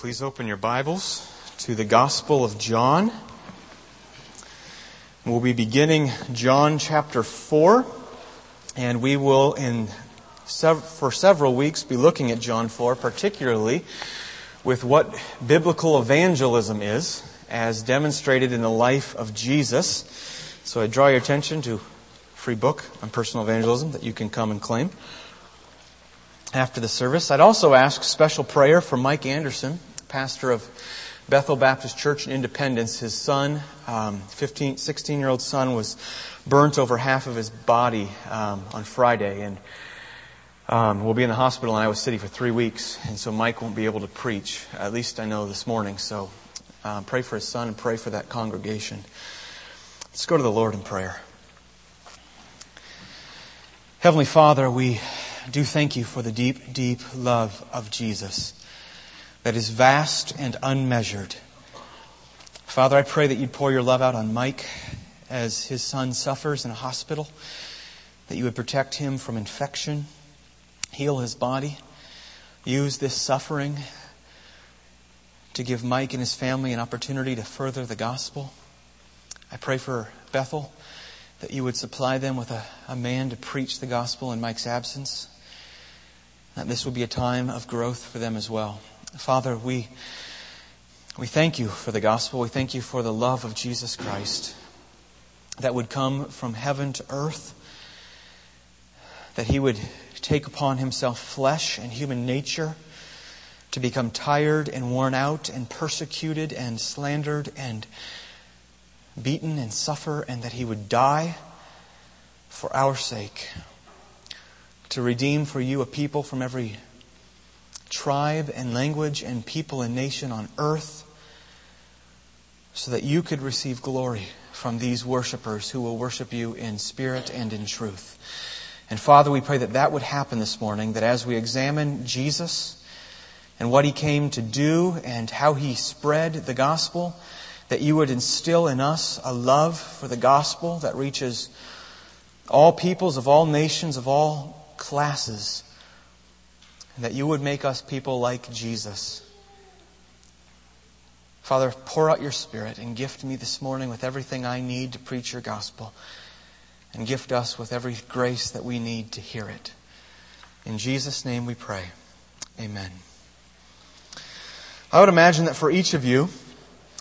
Please open your Bibles to the Gospel of John. We'll be beginning John chapter 4, and we will, in sev- for several weeks, be looking at John 4, particularly with what biblical evangelism is, as demonstrated in the life of Jesus. So I draw your attention to free book on personal evangelism that you can come and claim after the service. I'd also ask special prayer for Mike Anderson, pastor of Bethel Baptist Church in Independence. His son, um, 15, 16 year old son, was burnt over half of his body um, on Friday, and um, will be in the hospital in Iowa City for three weeks, and so Mike won't be able to preach. At least I know this morning. So um, pray for his son and pray for that congregation. Let's go to the Lord in prayer. Heavenly Father, we do thank you for the deep, deep love of Jesus that is vast and unmeasured. Father, I pray that you'd pour your love out on Mike as his son suffers in a hospital, that you would protect him from infection, heal his body, use this suffering to give Mike and his family an opportunity to further the gospel. I pray for Bethel that you would supply them with a, a man to preach the gospel in Mike's absence that this will be a time of growth for them as well. Father, we, we thank you for the gospel. We thank you for the love of Jesus Christ that would come from heaven to earth, that he would take upon himself flesh and human nature to become tired and worn out and persecuted and slandered and beaten and suffer, and that he would die for our sake to redeem for you a people from every tribe and language and people and nation on earth so that you could receive glory from these worshipers who will worship you in spirit and in truth. And Father, we pray that that would happen this morning, that as we examine Jesus and what he came to do and how he spread the gospel, that you would instill in us a love for the gospel that reaches all peoples of all nations, of all classes, and that you would make us people like Jesus. Father, pour out your Spirit and gift me this morning with everything I need to preach your gospel, and gift us with every grace that we need to hear it. In Jesus' name we pray. Amen. I would imagine that for each of you,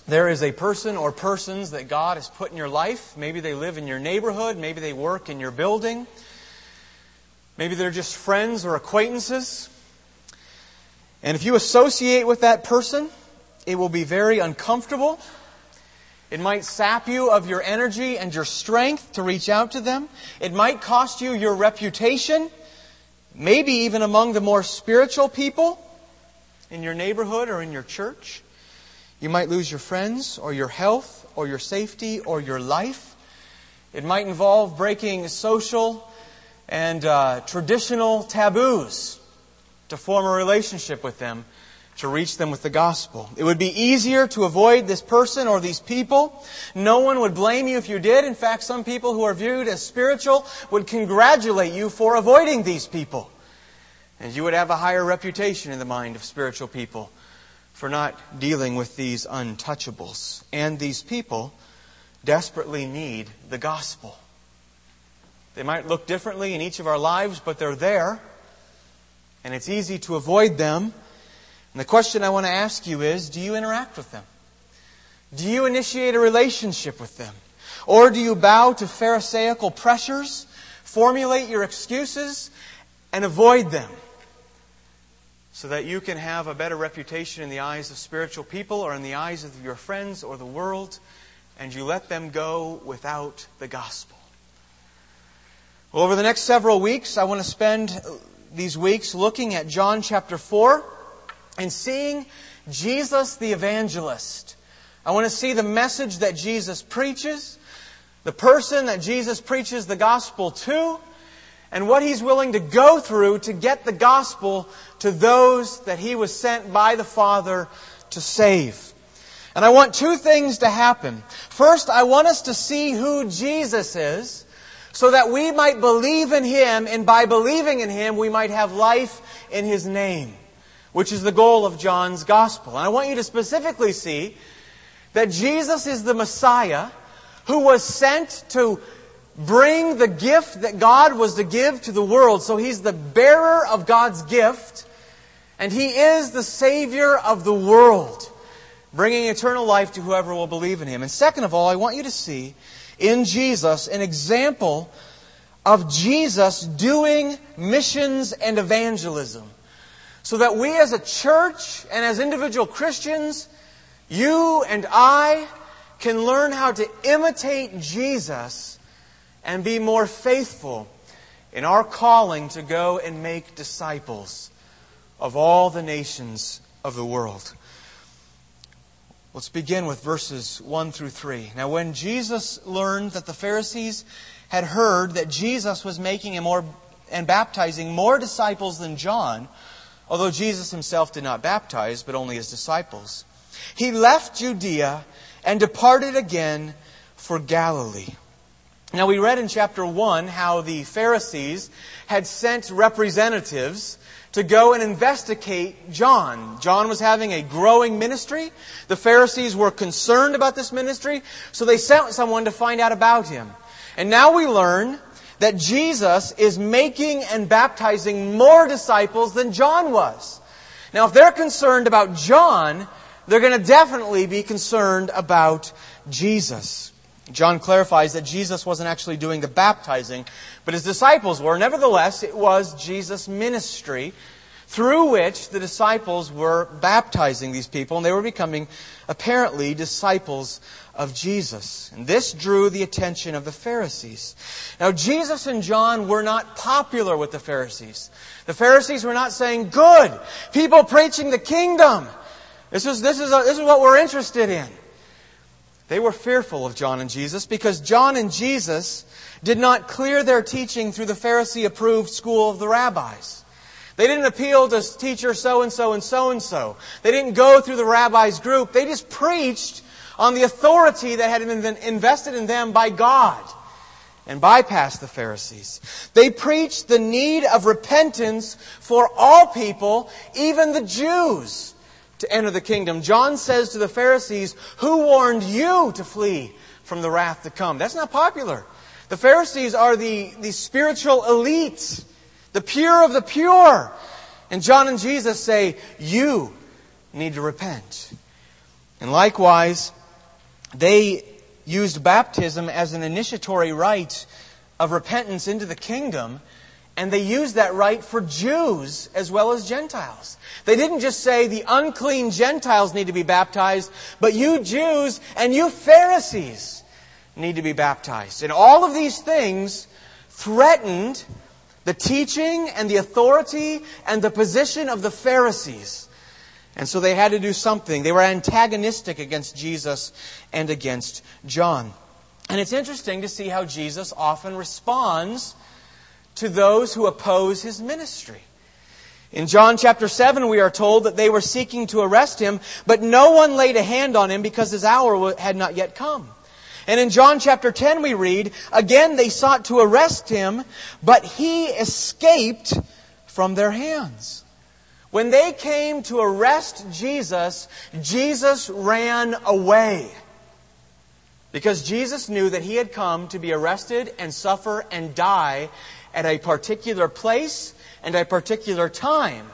there is a person or persons that God has put in your life. Maybe they live in your neighborhood, maybe they work in your building. Maybe they're just friends or acquaintances. And if you associate with that person, it will be very uncomfortable. It might sap you of your energy and your strength to reach out to them. It might cost you your reputation, maybe even among the more spiritual people in your neighborhood or in your church. You might lose your friends or your health or your safety or your life. It might involve breaking social and uh, traditional taboos to form a relationship with them, to reach them with the gospel. It would be easier to avoid this person or these people. No one would blame you if you did. In fact, some people who are viewed as spiritual would congratulate you for avoiding these people. And you would have a higher reputation in the mind of spiritual people for not dealing with these untouchables. And these people desperately need the gospel. They might look differently in each of our lives, but they're there. And it's easy to avoid them. And the question I want to ask you is do you interact with them? Do you initiate a relationship with them? Or do you bow to Pharisaical pressures, formulate your excuses, and avoid them? So that you can have a better reputation in the eyes of spiritual people or in the eyes of your friends or the world, and you let them go without the gospel. Well, over the next several weeks, I want to spend these weeks looking at John chapter 4 and seeing Jesus the evangelist. I want to see the message that Jesus preaches, the person that Jesus preaches the gospel to, and what he's willing to go through to get the gospel to those that he was sent by the Father to save. And I want two things to happen. First, I want us to see who Jesus is so that we might believe in Him, and by believing in Him, we might have life in His name. which is the goal of John's gospel. And I want you to specifically see that Jesus is the Messiah who was sent to bring the gift that God was to give to the world. So he's the bearer of God's gift, and he is the Savior of the world, bringing eternal life to whoever will believe in him. And second of all, I want you to see in Jesus an example of Jesus doing missions and evangelism. So that we as a church and as individual Christians, you and I, can learn how to imitate Jesus and be more faithful in our calling to go and make disciples of all the nations of the world. Let's begin with verses 1 through 3. Now, when Jesus learned that the Pharisees had heard that Jesus was making more and baptizing more disciples than John, although Jesus himself did not baptize, but only his disciples, he left Judea and departed again for Galilee. Now, we read in chapter 1 how the Pharisees had sent representatives to go and investigate John. John was having a growing ministry. The Pharisees were concerned about this ministry, so they sent someone to find out about him. And now we learn that Jesus is making and baptizing more disciples than John was. Now, if they're concerned about John, they're going to definitely be concerned about Jesus. John clarifies that Jesus wasn't actually doing the baptizing, but his disciples were. Nevertheless, it was Jesus' ministry through which the disciples were baptizing these people, and they were becoming apparently disciples of Jesus. And this drew the attention of the Pharisees. Now, Jesus and John were not popular with the Pharisees. The Pharisees were not saying, good, people preaching the kingdom. This is, this is, a, this is what we're interested in. They were fearful of John and Jesus because John and Jesus did not clear their teaching through the Pharisee approved school of the rabbis. They didn't appeal to teacher so and so and so and so. They didn't go through the rabbi's group. They just preached on the authority that had been invested in them by God and bypassed the Pharisees. They preached the need of repentance for all people, even the Jews to enter the kingdom. John says to the Pharisees, Who warned you to flee from the wrath to come? That's not popular. The Pharisees are the, the spiritual elite, the pure of the pure. And John and Jesus say, You need to repent. And likewise, they used baptism as an initiatory rite of repentance into the kingdom and they used that rite for Jews as well as Gentiles. They didn't just say the unclean Gentiles need to be baptized, but you Jews and you Pharisees need to be baptized. And all of these things threatened the teaching and the authority and the position of the Pharisees. And so they had to do something. They were antagonistic against Jesus and against John. And it's interesting to see how Jesus often responds to those who oppose his ministry. In John chapter 7, we are told that they were seeking to arrest him, but no one laid a hand on him because his hour had not yet come. And in John chapter 10, we read, again they sought to arrest him, but he escaped from their hands. When they came to arrest Jesus, Jesus ran away. Because Jesus knew that he had come to be arrested and suffer and die at a particular place and a particular time.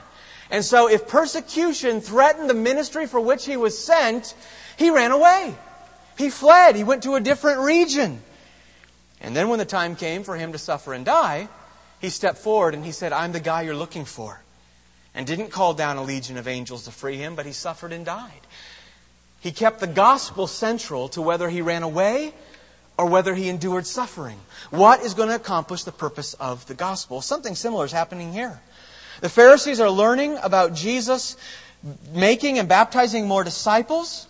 And so if persecution threatened the ministry for which he was sent, he ran away. He fled. He went to a different region. And then when the time came for him to suffer and die, he stepped forward and he said, I'm the guy you're looking for. And didn't call down a legion of angels to free him, but he suffered and died. He kept the gospel central to whether he ran away or whether he endured suffering. What is going to accomplish the purpose of the gospel? Something similar is happening here. The Pharisees are learning about Jesus making and baptizing more disciples.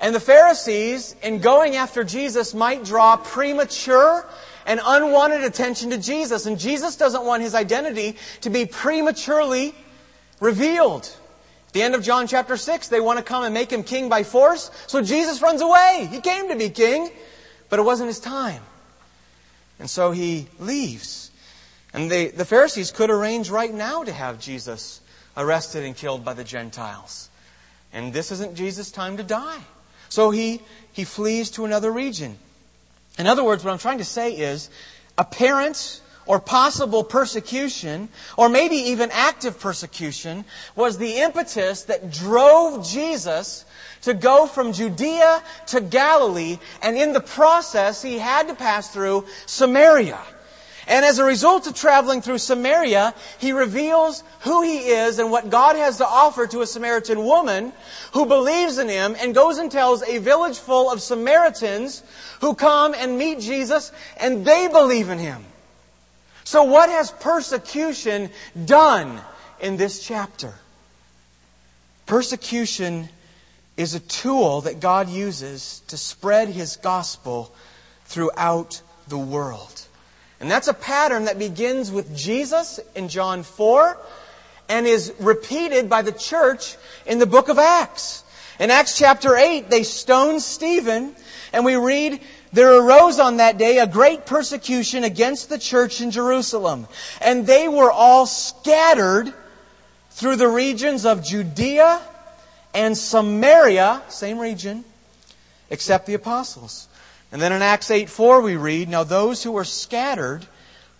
And the Pharisees, in going after Jesus, might draw premature and unwanted attention to Jesus. And Jesus doesn't want his identity to be prematurely revealed. At the end of John chapter 6, they want to come and make him king by force. So Jesus runs away. He came to be king. But it wasn't his time. And so he leaves. And they, the Pharisees could arrange right now to have Jesus arrested and killed by the Gentiles. And this isn't Jesus' time to die. So he, he flees to another region. In other words, what I'm trying to say is apparent or possible persecution, or maybe even active persecution, was the impetus that drove Jesus to go from Judea to Galilee, and in the process, he had to pass through Samaria. And as a result of traveling through Samaria, he reveals who he is and what God has to offer to a Samaritan woman who believes in him and goes and tells a village full of Samaritans who come and meet Jesus and they believe in him. So what has persecution done in this chapter? Persecution is a tool that God uses to spread his gospel throughout the world. And that's a pattern that begins with Jesus in John 4 and is repeated by the church in the book of Acts. In Acts chapter 8, they stoned Stephen, and we read, There arose on that day a great persecution against the church in Jerusalem, and they were all scattered through the regions of Judea and Samaria, same region, except the apostles. And then in Acts 8 4, we read, Now those who were scattered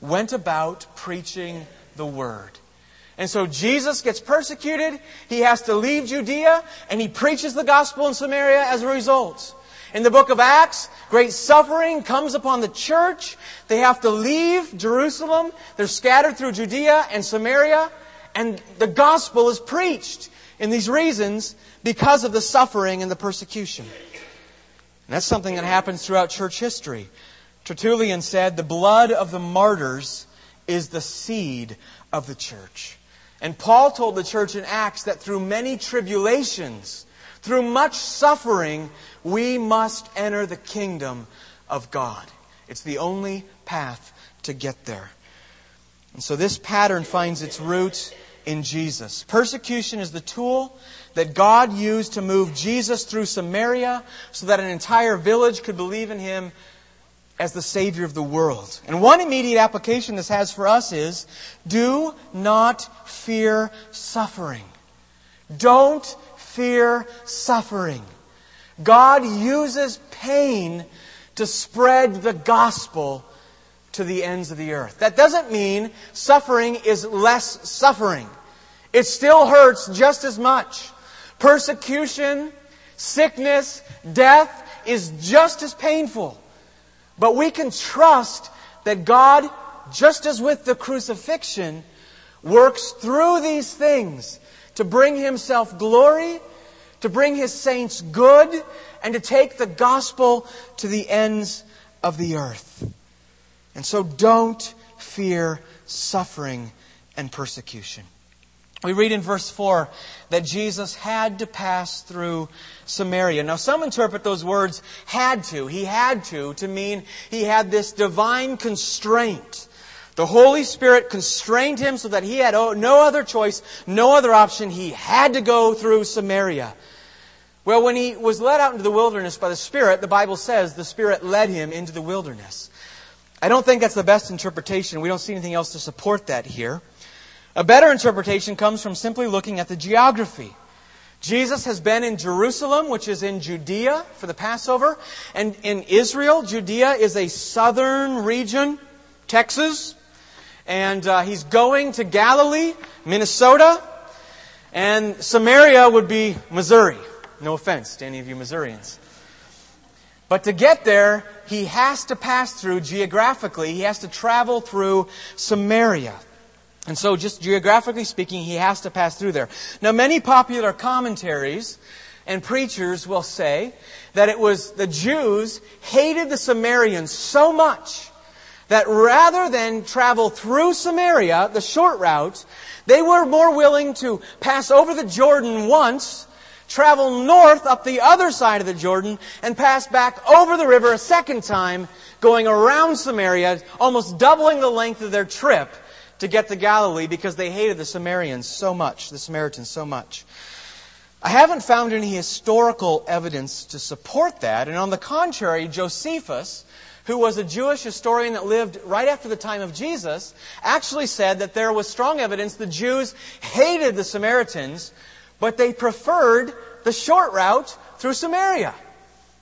went about preaching the word. And so Jesus gets persecuted. He has to leave Judea, and he preaches the gospel in Samaria as a result. In the book of Acts, great suffering comes upon the church. They have to leave Jerusalem. They're scattered through Judea and Samaria, and the gospel is preached in these reasons because of the suffering and the persecution. And that's something that happens throughout church history. Tertullian said, The blood of the martyrs is the seed of the church. And Paul told the church in Acts that through many tribulations, through much suffering, we must enter the kingdom of God. It's the only path to get there. And so this pattern finds its roots in Jesus. Persecution is the tool that God used to move Jesus through Samaria so that an entire village could believe in him as the Savior of the world. And one immediate application this has for us is do not fear suffering. Don't fear suffering. God uses pain to spread the gospel to the ends of the earth. That doesn't mean suffering is less suffering. It still hurts just as much. Persecution, sickness, death is just as painful. But we can trust that God, just as with the crucifixion, works through these things to bring Himself glory, to bring His saints good, and to take the gospel to the ends of the earth. And so don't fear suffering and persecution. We read in verse 4 that Jesus had to pass through Samaria. Now, some interpret those words had to, he had to, to mean he had this divine constraint. The Holy Spirit constrained him so that he had no other choice, no other option. He had to go through Samaria. Well, when he was led out into the wilderness by the Spirit, the Bible says the Spirit led him into the wilderness. I don't think that's the best interpretation. We don't see anything else to support that here. A better interpretation comes from simply looking at the geography. Jesus has been in Jerusalem, which is in Judea for the Passover, and in Israel, Judea is a southern region, Texas, and uh, he's going to Galilee, Minnesota, and Samaria would be Missouri. No offense to any of you Missourians. But to get there, he has to pass through geographically, he has to travel through Samaria. And so, just geographically speaking, he has to pass through there. Now, many popular commentaries and preachers will say that it was the Jews hated the Samaritans so much that rather than travel through Samaria, the short route, they were more willing to pass over the Jordan once, travel north up the other side of the Jordan, and pass back over the river a second time, going around Samaria, almost doubling the length of their trip to get to Galilee because they hated the Samaritans so much, the Samaritans so much. I haven't found any historical evidence to support that, and on the contrary, Josephus, who was a Jewish historian that lived right after the time of Jesus, actually said that there was strong evidence the Jews hated the Samaritans, but they preferred the short route through Samaria.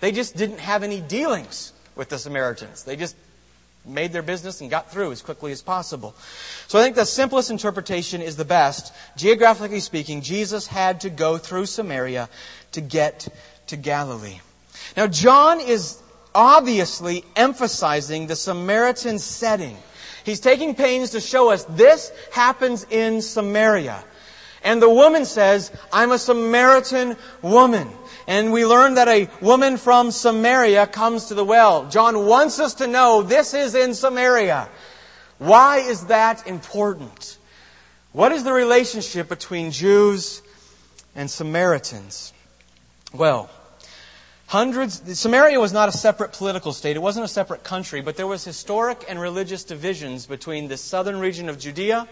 They just didn't have any dealings with the Samaritans. They just made their business and got through as quickly as possible. So I think the simplest interpretation is the best. Geographically speaking, Jesus had to go through Samaria to get to Galilee. Now, John is obviously emphasizing the Samaritan setting. He's taking pains to show us this happens in Samaria. And the woman says, I'm a Samaritan woman. And we learn that a woman from Samaria comes to the well. John wants us to know this is in Samaria. Why is that important? What is the relationship between Jews and Samaritans? Well, hundreds, Samaria was not a separate political state. It wasn't a separate country, but there was historic and religious divisions between the southern region of Judea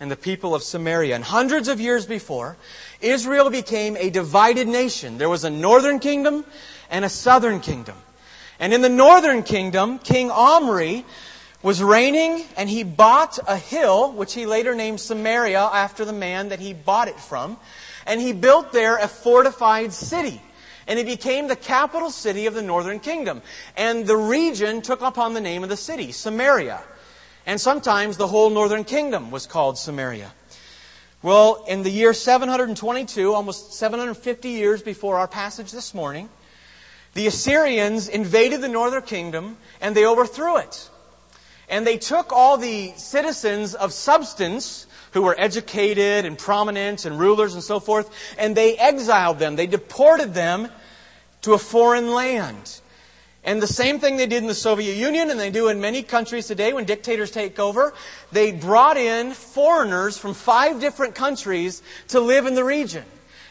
and the people of Samaria. And hundreds of years before, Israel became a divided nation. There was a northern kingdom and a southern kingdom. And in the northern kingdom, King Omri was reigning and he bought a hill, which he later named Samaria after the man that he bought it from. And he built there a fortified city. And it became the capital city of the northern kingdom. And the region took upon the name of the city, Samaria. And sometimes the whole northern kingdom was called Samaria. Well, in the year 722, almost 750 years before our passage this morning, the Assyrians invaded the northern kingdom and they overthrew it. And they took all the citizens of substance who were educated and prominent and rulers and so forth, and they exiled them. They deported them to a foreign land. And the same thing they did in the Soviet Union and they do in many countries today when dictators take over. They brought in foreigners from five different countries to live in the region.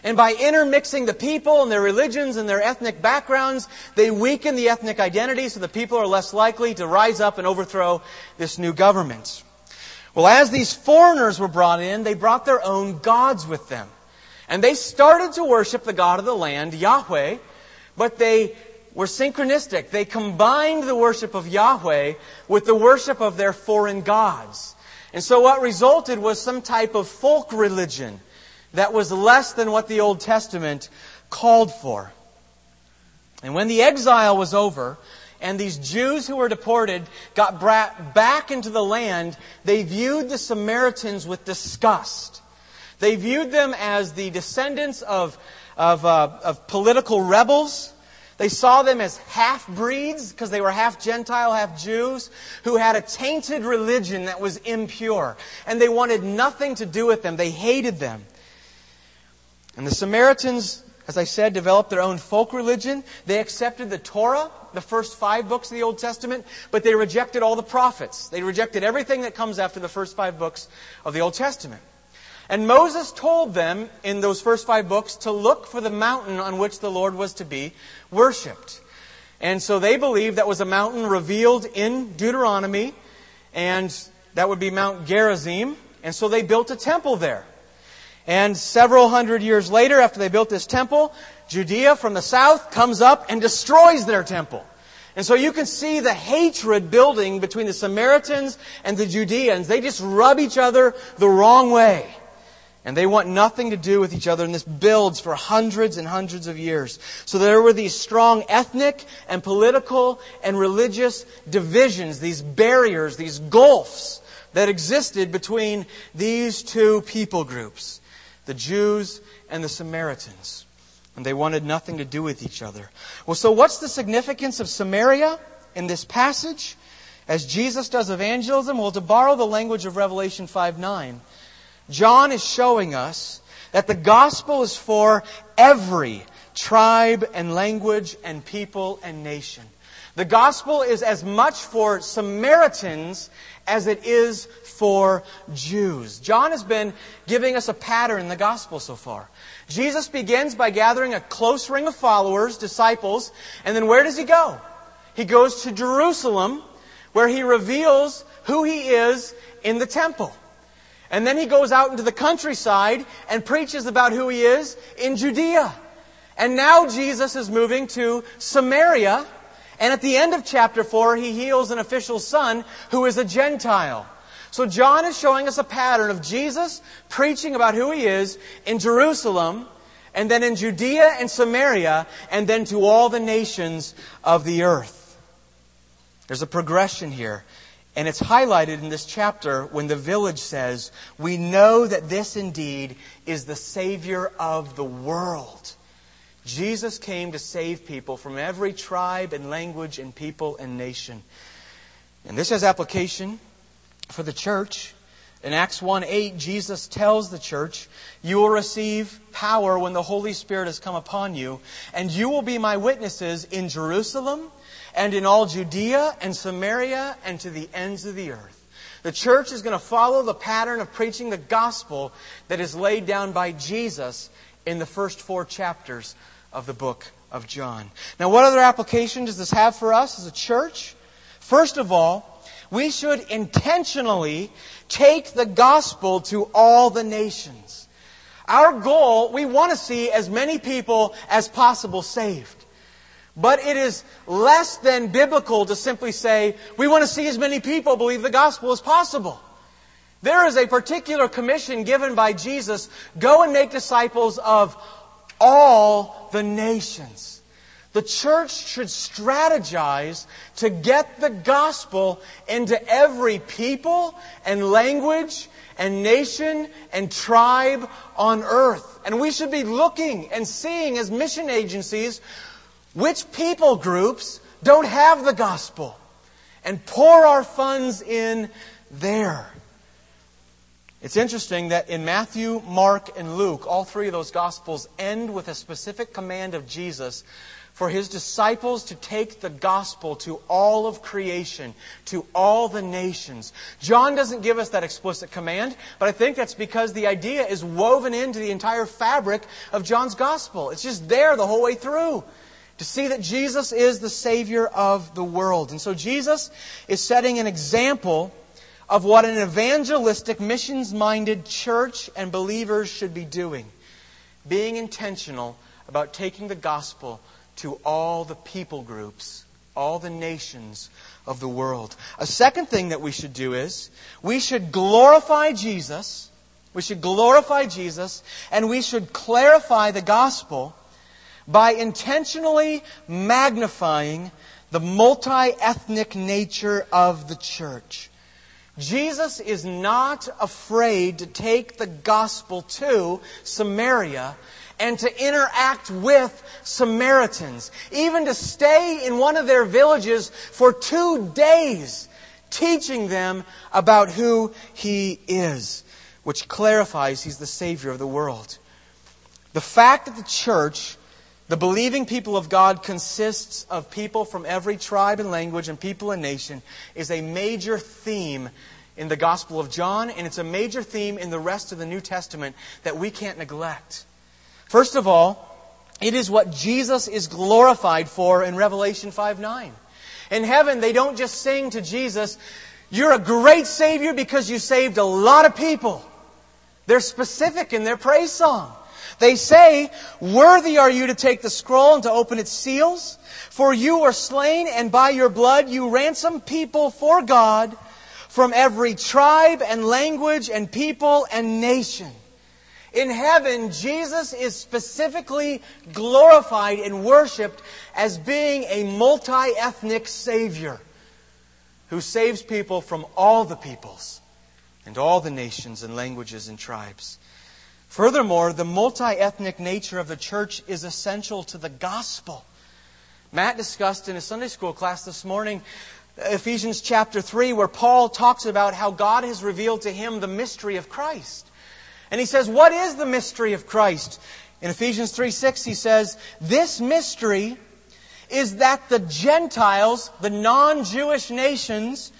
And by intermixing the people and their religions and their ethnic backgrounds, they weaken the ethnic identity so the people are less likely to rise up and overthrow this new government. Well, as these foreigners were brought in, they brought their own gods with them. And they started to worship the God of the land, Yahweh, but they were synchronistic. They combined the worship of Yahweh with the worship of their foreign gods. And so what resulted was some type of folk religion that was less than what the Old Testament called for. And when the exile was over, and these Jews who were deported got brought back into the land, they viewed the Samaritans with disgust. They viewed them as the descendants of, of, uh, of political rebels they saw them as half breeds because they were half Gentile, half Jews who had a tainted religion that was impure. And they wanted nothing to do with them. They hated them. And the Samaritans, as I said, developed their own folk religion. They accepted the Torah, the first five books of the Old Testament, but they rejected all the prophets. They rejected everything that comes after the first five books of the Old Testament. And Moses told them in those first five books to look for the mountain on which the Lord was to be worshipped. And so they believed that was a mountain revealed in Deuteronomy, and that would be Mount Gerizim. And so they built a temple there. And several hundred years later, after they built this temple, Judea from the south comes up and destroys their temple. And so you can see the hatred building between the Samaritans and the Judeans. They just rub each other the wrong way. And they want nothing to do with each other, and this builds for hundreds and hundreds of years. So there were these strong ethnic and political and religious divisions, these barriers, these gulfs that existed between these two people groups, the Jews and the Samaritans. And they wanted nothing to do with each other. Well, so what's the significance of Samaria in this passage? As Jesus does evangelism, well, to borrow the language of Revelation 5 9, John is showing us that the gospel is for every tribe and language and people and nation. The gospel is as much for Samaritans as it is for Jews. John has been giving us a pattern in the gospel so far. Jesus begins by gathering a close ring of followers, disciples, and then where does he go? He goes to Jerusalem, where he reveals who he is in the temple. And then he goes out into the countryside and preaches about who he is in Judea. And now Jesus is moving to Samaria, And at the end of chapter 4, he heals an official son who is a Gentile. So John is showing us a pattern of Jesus preaching about who he is in Jerusalem, and then in Judea and Samaria, and then to all the nations of the earth. There's a progression here. And it's highlighted in this chapter when the village says, We know that this indeed is the Savior of the world. Jesus came to save people from every tribe and language and people and nation. And this has application for the church. In Acts 1 8, Jesus tells the church, You will receive power when the Holy Spirit has come upon you, and you will be my witnesses in Jerusalem and in all Judea and Samaria and to the ends of the earth. The church is going to follow the pattern of preaching the gospel that is laid down by Jesus in the first four chapters of the book of John. Now, what other application does this have for us as a church? First of all, we should intentionally take the gospel to all the nations. Our goal, we want to see as many people as possible saved. But it is less than biblical to simply say, we want to see as many people believe the gospel as possible. There is a particular commission given by Jesus go and make disciples of all the nations. The church should strategize to get the gospel into every people and language and nation and tribe on earth. And we should be looking and seeing as mission agencies which people groups don't have the gospel and pour our funds in there. It's interesting that in Matthew, Mark, and Luke, all three of those Gospels end with a specific command of Jesus for his disciples to take the gospel to all of creation, to all the nations. John doesn't give us that explicit command, but I think that's because the idea is woven into the entire fabric of John's gospel. It's just there the whole way through to see that Jesus is the Savior of the world. And so Jesus is setting an example of what an evangelistic, missions minded church and believers should be doing. Being intentional about taking the gospel to all the people groups, all the nations of the world. A second thing that we should do is we should glorify Jesus. We should glorify Jesus and we should clarify the gospel by intentionally magnifying the multi ethnic nature of the church. Jesus is not afraid to take the gospel to Samaria and to interact with Samaritans, even to stay in one of their villages for two days, teaching them about who he is, which clarifies he's the Savior of the world. The fact that the church the believing people of God consists of people from every tribe and language and people and nation is a major theme in the Gospel of John, and it's a major theme in the rest of the New Testament that we can't neglect. First of all, it is what Jesus is glorified for in Revelation 5 9. In heaven, they don't just sing to Jesus, You're a great Savior because you saved a lot of people. They're specific in their praise song. They say, Worthy are you to take the scroll and to open its seals, for you were slain, and by your blood you ransomed people for God from every tribe and language and people and nation. In heaven, Jesus is specifically glorified and worshiped as being a multi ethnic Savior who saves people from all the peoples and all the nations and languages and tribes. Furthermore, the multi ethnic nature of the church is essential to the gospel. Matt discussed in his Sunday school class this morning Ephesians chapter 3, where Paul talks about how God has revealed to him the mystery of Christ. And he says, What is the mystery of Christ? In Ephesians 3 6, he says, This mystery is that the Gentiles, the non Jewish nations,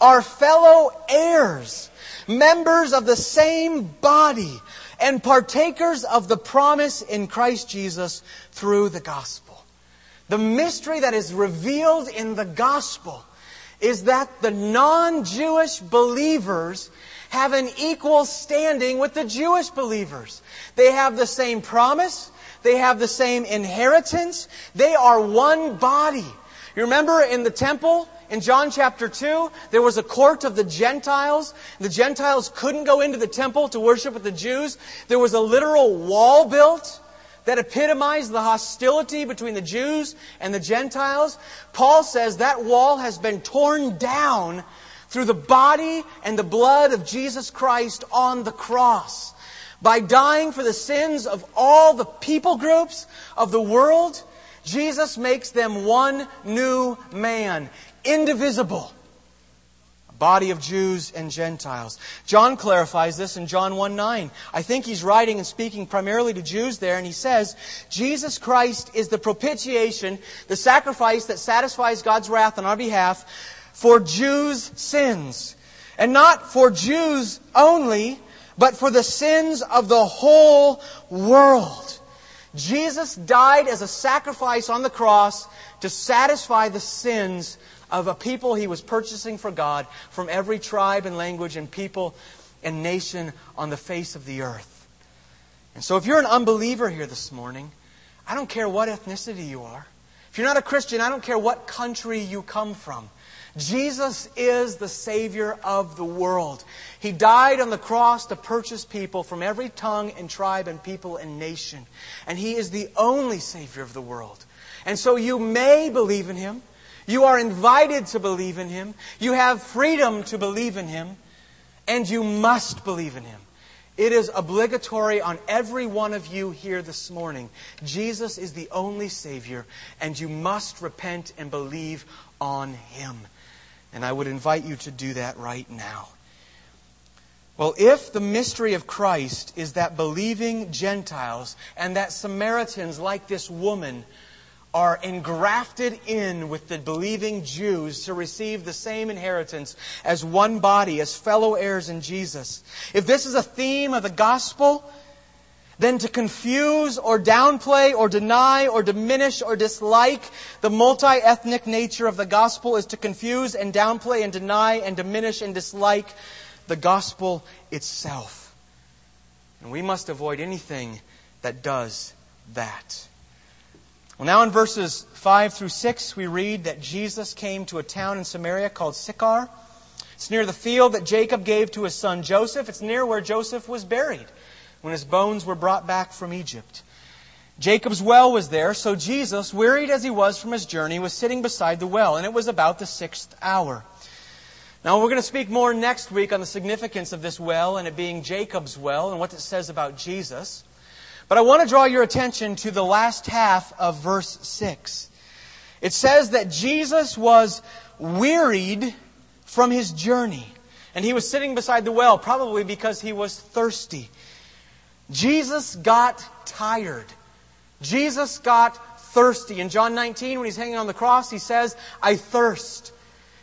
are fellow heirs, members of the same body and partakers of the promise in Christ Jesus through the gospel. The mystery that is revealed in the gospel is that the non-Jewish believers have an equal standing with the Jewish believers. They have the same promise. They have the same inheritance. They are one body. You remember in the temple, in John chapter 2, there was a court of the Gentiles. The Gentiles couldn't go into the temple to worship with the Jews. There was a literal wall built that epitomized the hostility between the Jews and the Gentiles. Paul says that wall has been torn down through the body and the blood of Jesus Christ on the cross. By dying for the sins of all the people groups of the world, Jesus makes them one new man, indivisible. Body of Jews and Gentiles. John clarifies this in John 1 9. I think he's writing and speaking primarily to Jews there, and he says, Jesus Christ is the propitiation, the sacrifice that satisfies God's wrath on our behalf for Jews' sins. And not for Jews only, but for the sins of the whole world. Jesus died as a sacrifice on the cross to satisfy the sins of a people he was purchasing for God from every tribe and language and people and nation on the face of the earth. And so if you're an unbeliever here this morning, I don't care what ethnicity you are. If you're not a Christian, I don't care what country you come from. Jesus is the Savior of the world. He died on the cross to purchase people from every tongue and tribe and people and nation. And He is the only Savior of the world. And so you may believe in Him. You are invited to believe in Him. You have freedom to believe in Him. And you must believe in Him. It is obligatory on every one of you here this morning. Jesus is the only Savior, and you must repent and believe on Him. And I would invite you to do that right now. Well, if the mystery of Christ is that believing Gentiles and that Samaritans, like this woman, are engrafted in with the believing Jews to receive the same inheritance as one body, as fellow heirs in Jesus. If this is a theme of the gospel, then to confuse or downplay or deny or diminish or dislike the multi ethnic nature of the gospel is to confuse and downplay and deny and diminish and dislike the gospel itself. And we must avoid anything that does that. Well, now in verses 5 through 6, we read that Jesus came to a town in Samaria called Sychar. It's near the field that Jacob gave to his son Joseph. It's near where Joseph was buried when his bones were brought back from Egypt. Jacob's well was there, so Jesus, wearied as he was from his journey, was sitting beside the well, and it was about the sixth hour. Now, we're going to speak more next week on the significance of this well and it being Jacob's well and what it says about Jesus. But I want to draw your attention to the last half of verse 6. It says that Jesus was wearied from his journey. And he was sitting beside the well, probably because he was thirsty. Jesus got tired. Jesus got thirsty. In John 19, when he's hanging on the cross, he says, I thirst.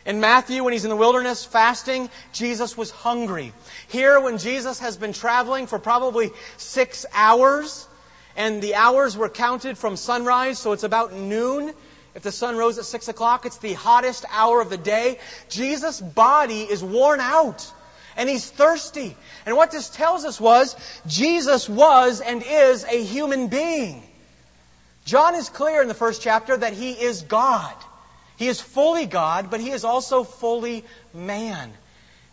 In Matthew, when he's in the wilderness fasting, Jesus was hungry. Here, when Jesus has been traveling for probably six hours, and the hours were counted from sunrise, so it's about noon. If the sun rose at six o'clock, it's the hottest hour of the day. Jesus' body is worn out and he's thirsty. And what this tells us was Jesus was and is a human being. John is clear in the first chapter that he is God. He is fully God, but he is also fully man.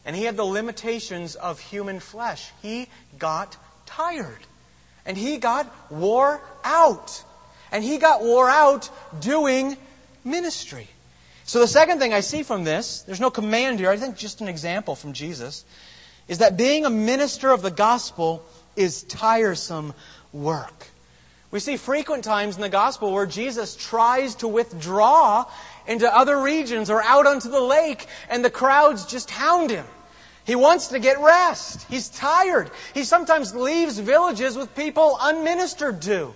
And he had the limitations of human flesh. He got tired. And he got wore out. And he got wore out doing ministry. So the second thing I see from this, there's no command here, I think just an example from Jesus, is that being a minister of the gospel is tiresome work. We see frequent times in the gospel where Jesus tries to withdraw into other regions or out onto the lake and the crowds just hound him. He wants to get rest. He's tired. He sometimes leaves villages with people unministered to.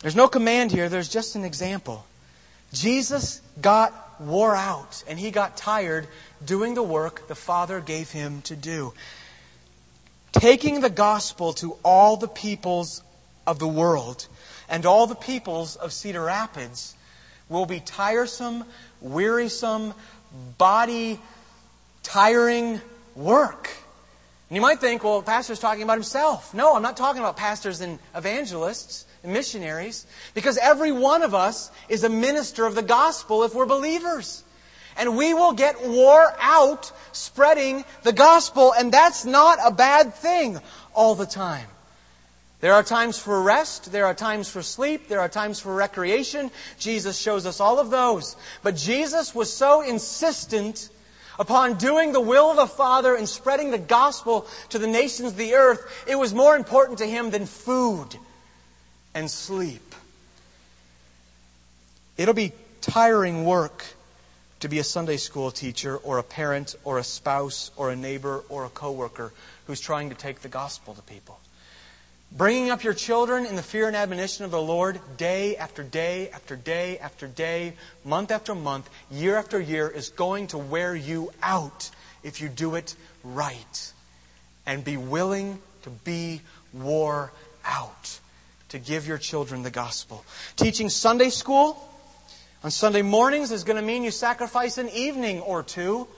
There's no command here, there's just an example. Jesus got wore out and he got tired doing the work the Father gave him to do. Taking the gospel to all the peoples of the world and all the peoples of Cedar Rapids will be tiresome, wearisome, body tiring work. And you might think, well, the pastor's talking about himself. No, I'm not talking about pastors and evangelists. and missionaries because every one of us is a minister of the gospel if we're believers. And we will get wore out spreading the gospel, and that's not a bad thing all the time. There are times for rest, there are times for sleep, there are times for recreation. Jesus shows us all of those. But Jesus was so insistent upon doing the will of the Father and spreading the gospel to the nations of the earth, it was more important to him than food and sleep. It'll be tiring work to be a Sunday school teacher or a parent or a spouse or a neighbor or a coworker who's trying to take the gospel to people. Bringing up your children in the fear and admonition of the Lord day after day after day after day, month after month, year after year is going to wear you out if you do it right. And be willing to be wore out to give your children the gospel. Teaching Sunday school on Sunday mornings is going to mean you sacrifice an evening or two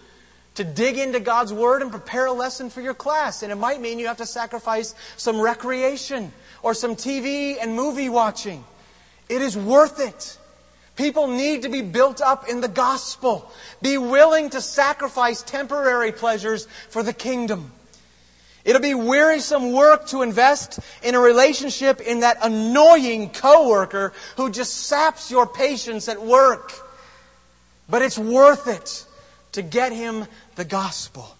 to dig into God's Word and prepare a lesson for your class. And it might mean you have to sacrifice some recreation or some TV and movie watching. It is worth it. People need to be built up in the gospel. Be willing to sacrifice temporary pleasures for the kingdom. It'll be wearisome work to invest in a relationship in that annoying coworker who just saps your patience at work. But it's worth it to get him the gospel.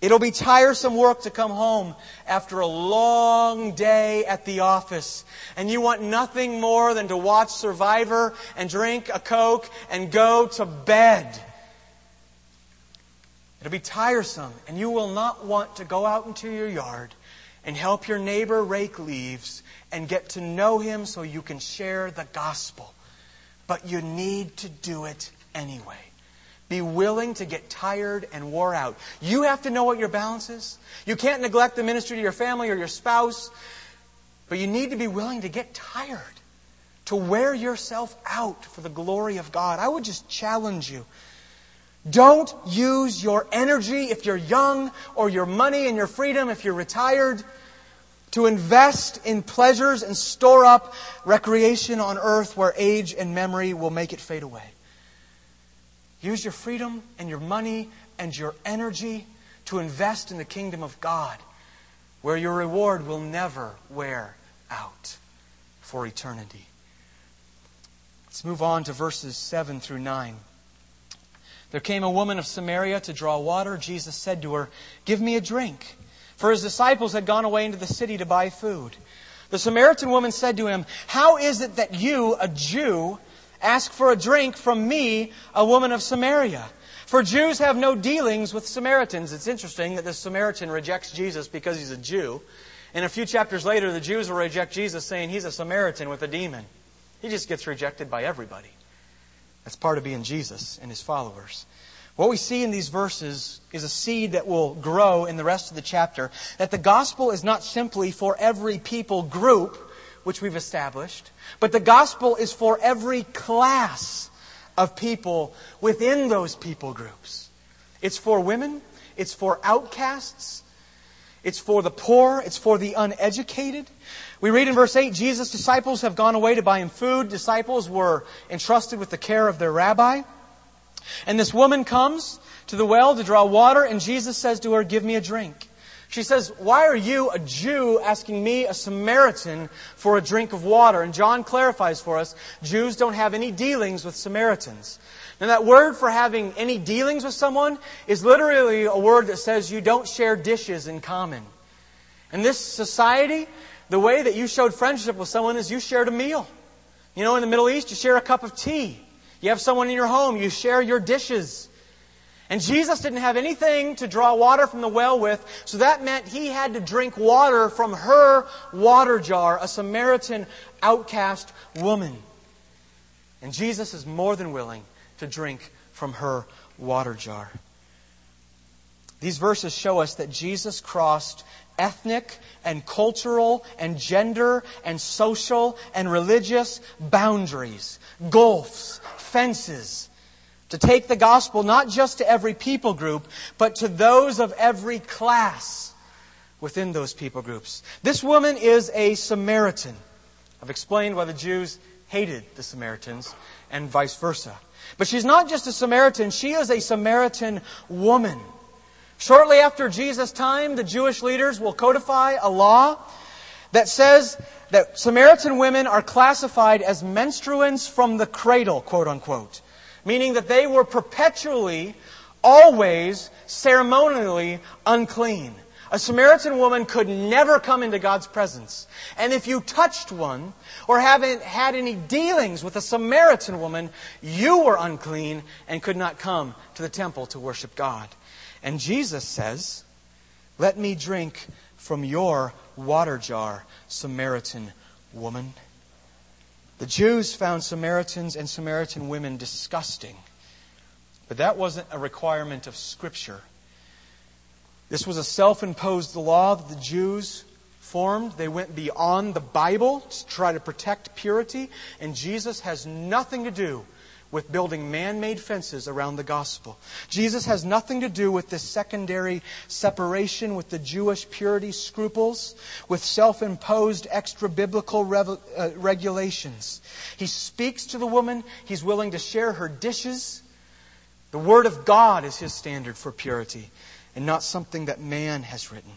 It'll be tiresome work to come home after a long day at the office and you want nothing more than to watch Survivor and drink a Coke and go to bed. It'll be tiresome, and you will not want to go out into your yard and help your neighbor rake leaves and get to know him so you can share the gospel. But you need to do it anyway. Be willing to get tired and wore out. You have to know what your balance is. You can't neglect the ministry to your family or your spouse, but you need to be willing to get tired, to wear yourself out for the glory of God. I would just challenge you don't use your energy if you're young or your money and your freedom if you're retired to invest in pleasures and store up recreation on earth where age and memory will make it fade away. Use your freedom and your money and your energy to invest in the kingdom of God where your reward will never wear out for eternity. Let's move on to verses 7 through 9. There came a woman of Samaria to draw water. Jesus said to her, Give me a drink. For his disciples had gone away into the city to buy food. The Samaritan woman said to him, How is it that you, a Jew, ask for a drink from me, a woman of Samaria? For Jews have no dealings with Samaritans. It's interesting that this Samaritan rejects Jesus because he's a Jew. And a few chapters later, the Jews will reject Jesus saying he's a Samaritan with a demon. He just gets rejected by everybody. That's part of being Jesus and his followers. What we see in these verses is a seed that will grow in the rest of the chapter. That the gospel is not simply for every people group, which we've established, but the gospel is for every class of people within those people groups. It's for women, it's for outcasts, it's for the poor, it's for the uneducated, we read in verse 8 Jesus' disciples have gone away to buy him food. Disciples were entrusted with the care of their rabbi. And this woman comes to the well to draw water, and Jesus says to her, Give me a drink. She says, Why are you, a Jew, asking me, a Samaritan, for a drink of water? And John clarifies for us Jews don't have any dealings with Samaritans. Now, that word for having any dealings with someone is literally a word that says you don't share dishes in common. In this society, the way that you showed friendship with someone is you shared a meal. You know, in the Middle East, you share a cup of tea. You have someone in your home, you share your dishes. And Jesus didn't have anything to draw water from the well with, so that meant he had to drink water from her water jar, a Samaritan outcast woman. And Jesus is more than willing to drink from her water jar. These verses show us that Jesus crossed ethnic and cultural and gender and social and religious boundaries, gulfs, fences, to take the gospel not just to every people group, but to those of every class within those people groups. This woman is a Samaritan. I've explained why the Jews hated the Samaritans and vice versa. But she's not just a Samaritan, she is a Samaritan woman. Shortly after Jesus' time, the Jewish leaders will codify a law that says that Samaritan women are classified as menstruants from the cradle, quote unquote, meaning that they were perpetually, always, ceremonially unclean. A Samaritan woman could never come into God's presence. And if you touched one or haven't had any dealings with a Samaritan woman, you were unclean and could not come to the temple to worship God. And Jesus says, Let me drink from your water jar, Samaritan woman. The Jews found Samaritans and Samaritan women disgusting. But that wasn't a requirement of Scripture. This was a self imposed law that the Jews formed. They went beyond the Bible to try to protect purity, and Jesus has nothing to do with building man made fences around the gospel. Jesus has nothing to do with this secondary separation with the Jewish purity scruples, with self imposed extra biblical uh, regulations. He speaks to the woman, he's willing to share her dishes. The Word of God is his standard for purity and not something that man has written.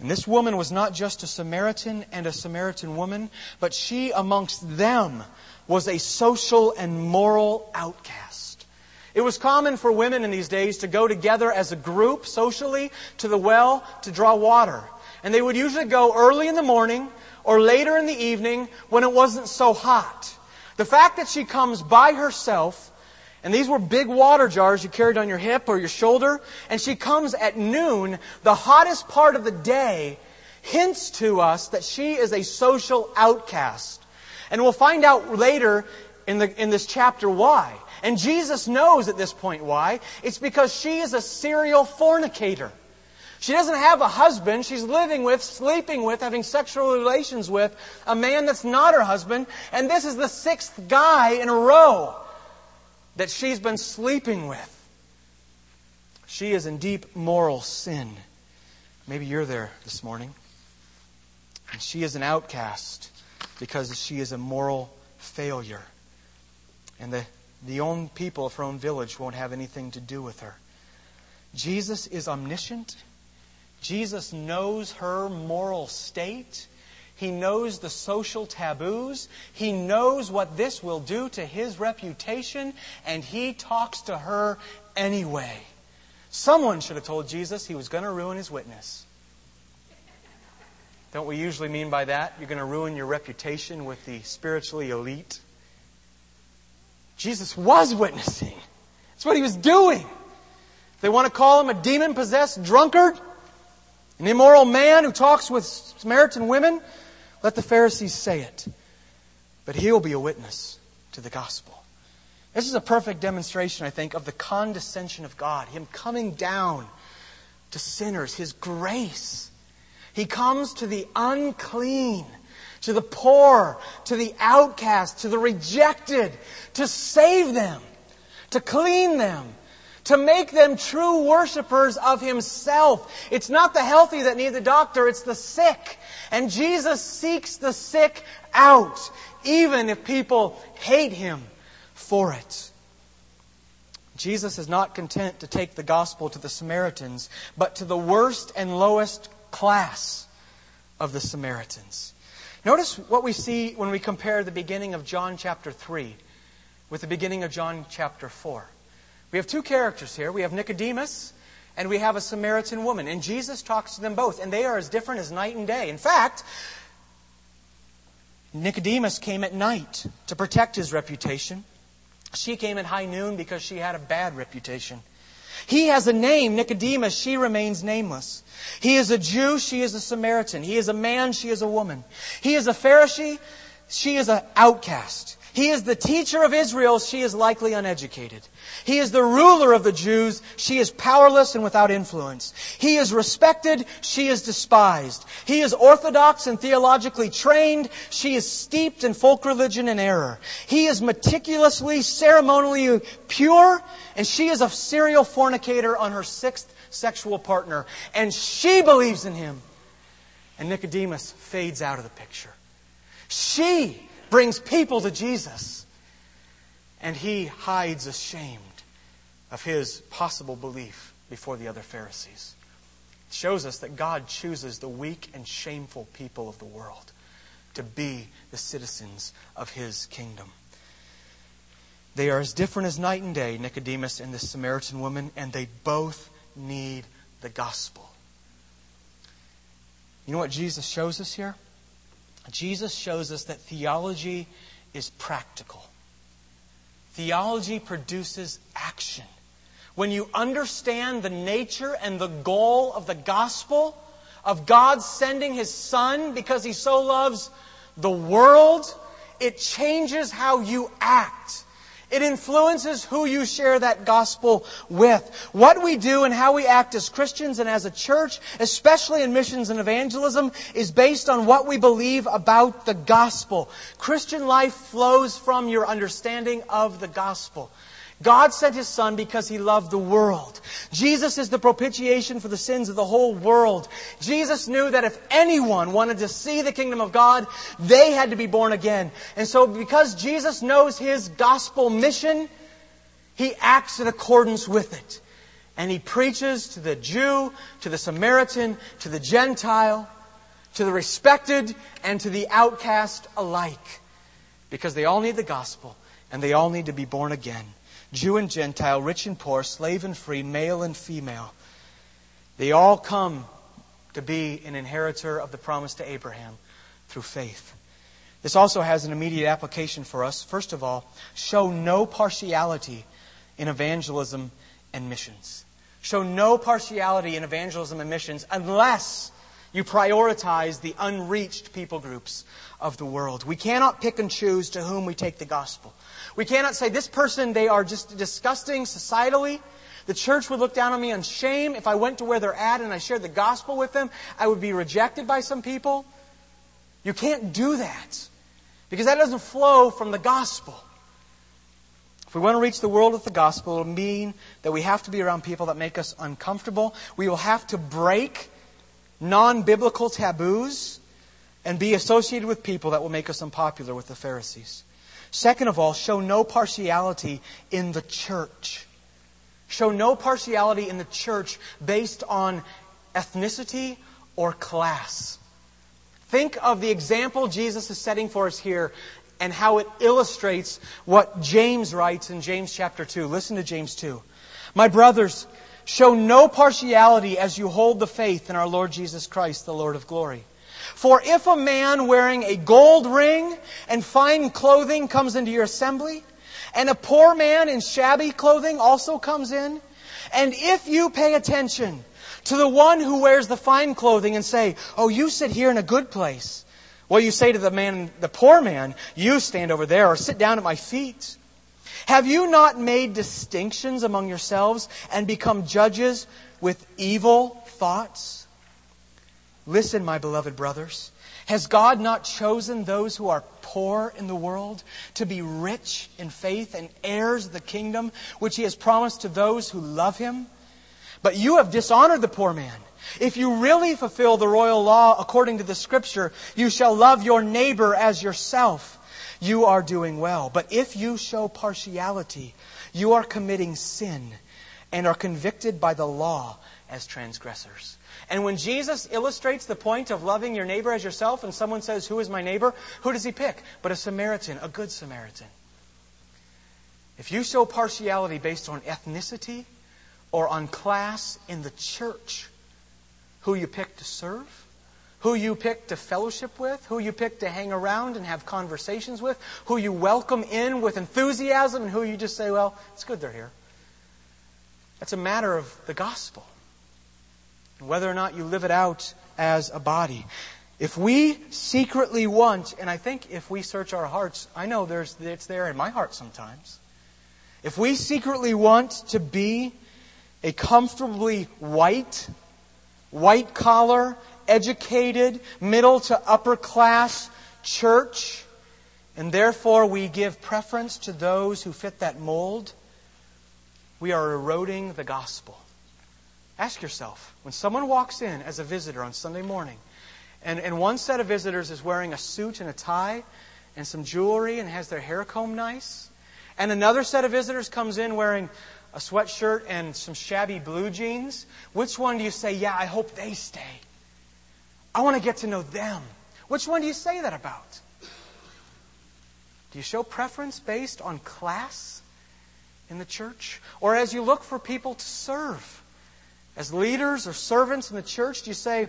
And this woman was not just a Samaritan and a Samaritan woman, but she amongst them was a social and moral outcast. It was common for women in these days to go together as a group socially to the well to draw water. And they would usually go early in the morning or later in the evening when it wasn't so hot. The fact that she comes by herself and these were big water jars you carried on your hip or your shoulder. And she comes at noon, the hottest part of the day, hints to us that she is a social outcast. And we'll find out later in, the, in this chapter why. And Jesus knows at this point why. It's because she is a serial fornicator. She doesn't have a husband. She's living with, sleeping with, having sexual relations with a man that's not her husband. And this is the sixth guy in a row that she's been sleeping with. She is in deep moral sin. Maybe you're there this morning. And she is an outcast because she is a moral failure. And the, the own people of her own village won't have anything to do with her. Jesus is omniscient. Jesus knows her moral state. He knows the social taboos. He knows what this will do to his reputation, and he talks to her anyway. Someone should have told Jesus he was going to ruin his witness. Don't we usually mean by that? You're going to ruin your reputation with the spiritually elite? Jesus was witnessing. That's what he was doing. They want to call him a demon possessed drunkard, an immoral man who talks with Samaritan women. Let the Pharisees say it. But he'll be a witness to the gospel. This is a perfect demonstration, I think, of the condescension of God, Him coming down to sinners, His grace. He comes to the unclean, to the poor, to the outcast, to the rejected, to save them, to clean them, to make them true worshippers of Himself. It's not the healthy that need the doctor, it's the sick. And Jesus seeks the sick out, even if people hate Him for it. Jesus is not content to take the gospel to the Samaritans, but to the worst and lowest class of the Samaritans. Notice what we see when we compare the beginning of John chapter 3 with the beginning of John chapter 4. We have two characters here. We have Nicodemus and we have a Samaritan woman. And Jesus talks to them both, and they are as different as night and day. In fact, Nicodemus came at night to protect his reputation. She came at high noon because she had a bad reputation. He has a name, Nicodemus. She remains nameless. He is a Jew. She is a Samaritan. He is a man. She is a woman. He is a Pharisee. She is an outcast. He is the teacher of Israel. She is likely uneducated. He is the ruler of the Jews. She is powerless and without influence. He is respected. She is despised. He is orthodox and theologically trained. She is steeped in folk religion and error. He is meticulously, ceremonially pure, and she is a serial fornicator on her sixth sexual partner. And she believes in him. And Nicodemus fades out of the picture. She brings people to Jesus. And he hides ashamed of his possible belief before the other Pharisees. It shows us that God chooses the weak and shameful people of the world to be the citizens of his kingdom. They are as different as night and day, Nicodemus and the Samaritan woman, and they both need the gospel. You know what Jesus shows us here? Jesus shows us that theology is practical. Theology produces action. When you understand the nature and the goal of the gospel, of God sending His Son because He so loves the world, it changes how you act. It influences who you share that gospel with. What we do and how we act as Christians and as a church, especially in missions and evangelism, is based on what we believe about the gospel. Christian life flows from your understanding of the gospel. God sent His Son because He loved the world. Jesus is the propitiation for the sins of the whole world. Jesus knew that if anyone wanted to see the kingdom of God, they had to be born again. And so because Jesus knows His gospel mission, He acts in accordance with it. And He preaches to the Jew, to the Samaritan, to the Gentile, to the respected, and to the outcast alike. Because they all need the gospel, and they all need to be born again. Jew and Gentile, rich and poor, slave and free, male and female. They all come to be an inheritor of the promise to Abraham through faith. This also has an immediate application for us. First of all, show no partiality in evangelism and missions. Show no partiality in evangelism and missions unless you prioritize the unreached people groups of the world. We cannot pick and choose to whom we take the gospel. We cannot say, this person, they are just disgusting societally. The church would look down on me on shame. If I went to where they're at and I shared the gospel with them, I would be rejected by some people. You can't do that because that doesn't flow from the gospel. If we want to reach the world with the gospel, it'll mean that we have to be around people that make us uncomfortable. We will have to break non biblical taboos and be associated with people that will make us unpopular with the Pharisees. Second of all, show no partiality in the church. Show no partiality in the church based on ethnicity or class. Think of the example Jesus is setting for us here and how it illustrates what James writes in James chapter 2. Listen to James 2. My brothers, show no partiality as you hold the faith in our Lord Jesus Christ, the Lord of glory. For if a man wearing a gold ring and fine clothing comes into your assembly, and a poor man in shabby clothing also comes in, and if you pay attention to the one who wears the fine clothing and say, Oh, you sit here in a good place. Well, you say to the man, the poor man, you stand over there or sit down at my feet. Have you not made distinctions among yourselves and become judges with evil thoughts? Listen, my beloved brothers. Has God not chosen those who are poor in the world to be rich in faith and heirs of the kingdom which He has promised to those who love Him? But you have dishonored the poor man. If you really fulfill the royal law according to the scripture, you shall love your neighbor as yourself. You are doing well. But if you show partiality, you are committing sin and are convicted by the law as transgressors. And when Jesus illustrates the point of loving your neighbor as yourself, and someone says, Who is my neighbor? Who does he pick? But a Samaritan, a good Samaritan. If you show partiality based on ethnicity or on class in the church, who you pick to serve, who you pick to fellowship with, who you pick to hang around and have conversations with, who you welcome in with enthusiasm, and who you just say, well, it's good they're here. That's a matter of the gospel whether or not you live it out as a body. If we secretly want, and I think if we search our hearts, I know there's, it's there in my heart sometimes. If we secretly want to be a comfortably white, white collar, educated, middle to upper class church, and therefore we give preference to those who fit that mold, we are eroding the gospel. Ask yourself when someone walks in as a visitor on Sunday morning And, and one set of visitors is wearing a suit and a tie and some jewelry and has their hair combed nice. And another set of visitors comes in wearing a sweatshirt and some shabby blue jeans. Which one do you say, yeah, I hope they stay? I want to get to know them. Which one do you say that about? Do you show preference based on class in the church? Or as you look for people to serve? As leaders or servants in the church, do you say,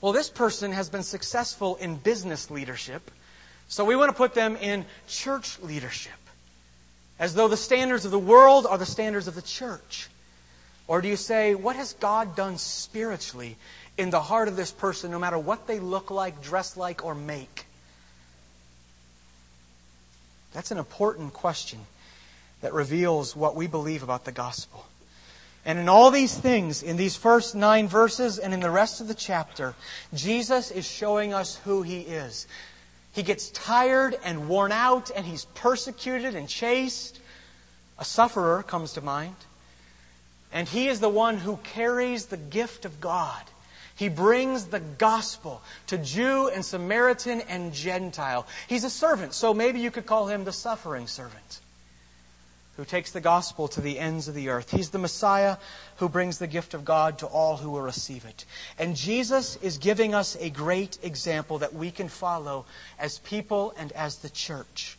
well, this person has been successful in business leadership, so we want to put them in church leadership? As though the standards of the world are the standards of the church. Or do you say, what has God done spiritually in the heart of this person, no matter what they look like, dress like, or make? That's an important question that reveals what we believe about the gospel. And in all these things, in these first nine verses and in the rest of the chapter, Jesus is showing us who He is. He gets tired and worn out, and He's persecuted and chased. A sufferer comes to mind. And He is the one who carries the gift of God. He brings the gospel to Jew and Samaritan and Gentile. He's a servant, so maybe you could call him the suffering servant who takes the gospel to the ends of the earth. He's the Messiah who brings the gift of God to all who will receive it. And Jesus is giving us a great example that we can follow as people and as the church.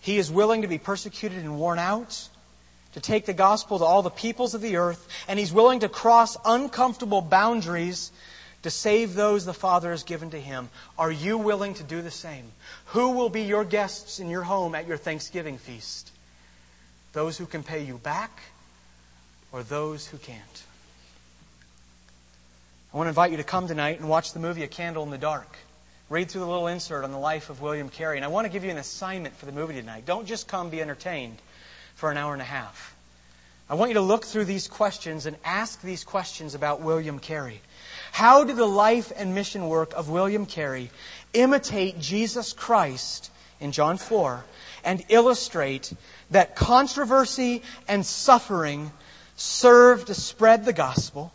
He is willing to be persecuted and worn out, to take the gospel to all the peoples of the earth, and he's willing to cross uncomfortable boundaries to save those the Father has given to him. Are you willing to do the same? Who will be your guests in your home at your Thanksgiving feast? Those who can pay you back or those who can't. I want to invite you to come tonight and watch the movie A Candle in the Dark. Read through the little insert on the life of William Carey. And I want to give you an assignment for the movie tonight. Don't just come be entertained for an hour and a half. I want you to look through these questions and ask these questions about William Carey. How did the life and mission work of William Carey imitate Jesus Christ in John 4 and illustrate that controversy and suffering serve to spread the gospel.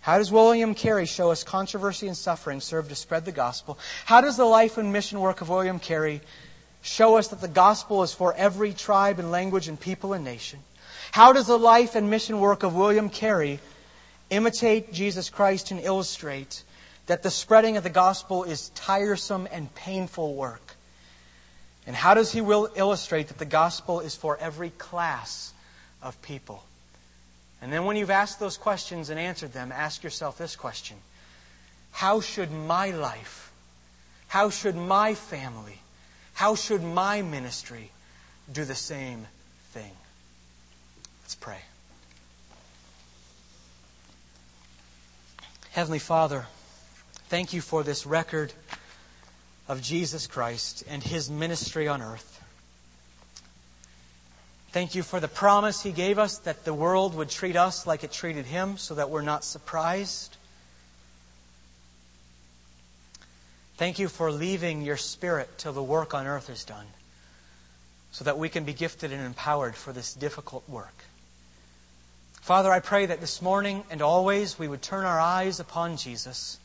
How does William Carey show us controversy and suffering serve to spread the gospel? How does the life and mission work of William Carey show us that the gospel is for every tribe and language and people and nation? How does the life and mission work of William Carey imitate Jesus Christ and illustrate that the spreading of the gospel is tiresome and painful work? And how does he will illustrate that the gospel is for every class of people? And then when you've asked those questions and answered them, ask yourself this question How should my life, how should my family, how should my ministry do the same thing? Let's pray. Heavenly Father, thank you for this record of Jesus Christ and his ministry on earth. Thank you for the promise he gave us that the world would treat us like it treated him so that we're not surprised. Thank you for leaving your spirit till the work on earth is done so that we can be gifted and empowered for this difficult work. Father, I pray that this morning and always we would turn our eyes upon Jesus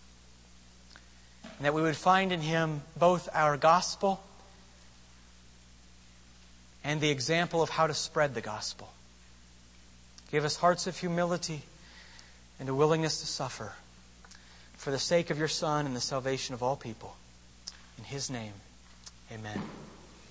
and that we would find in him both our gospel and the example of how to spread the gospel. Give us hearts of humility and a willingness to suffer for the sake of your Son and the salvation of all people. In his name, amen.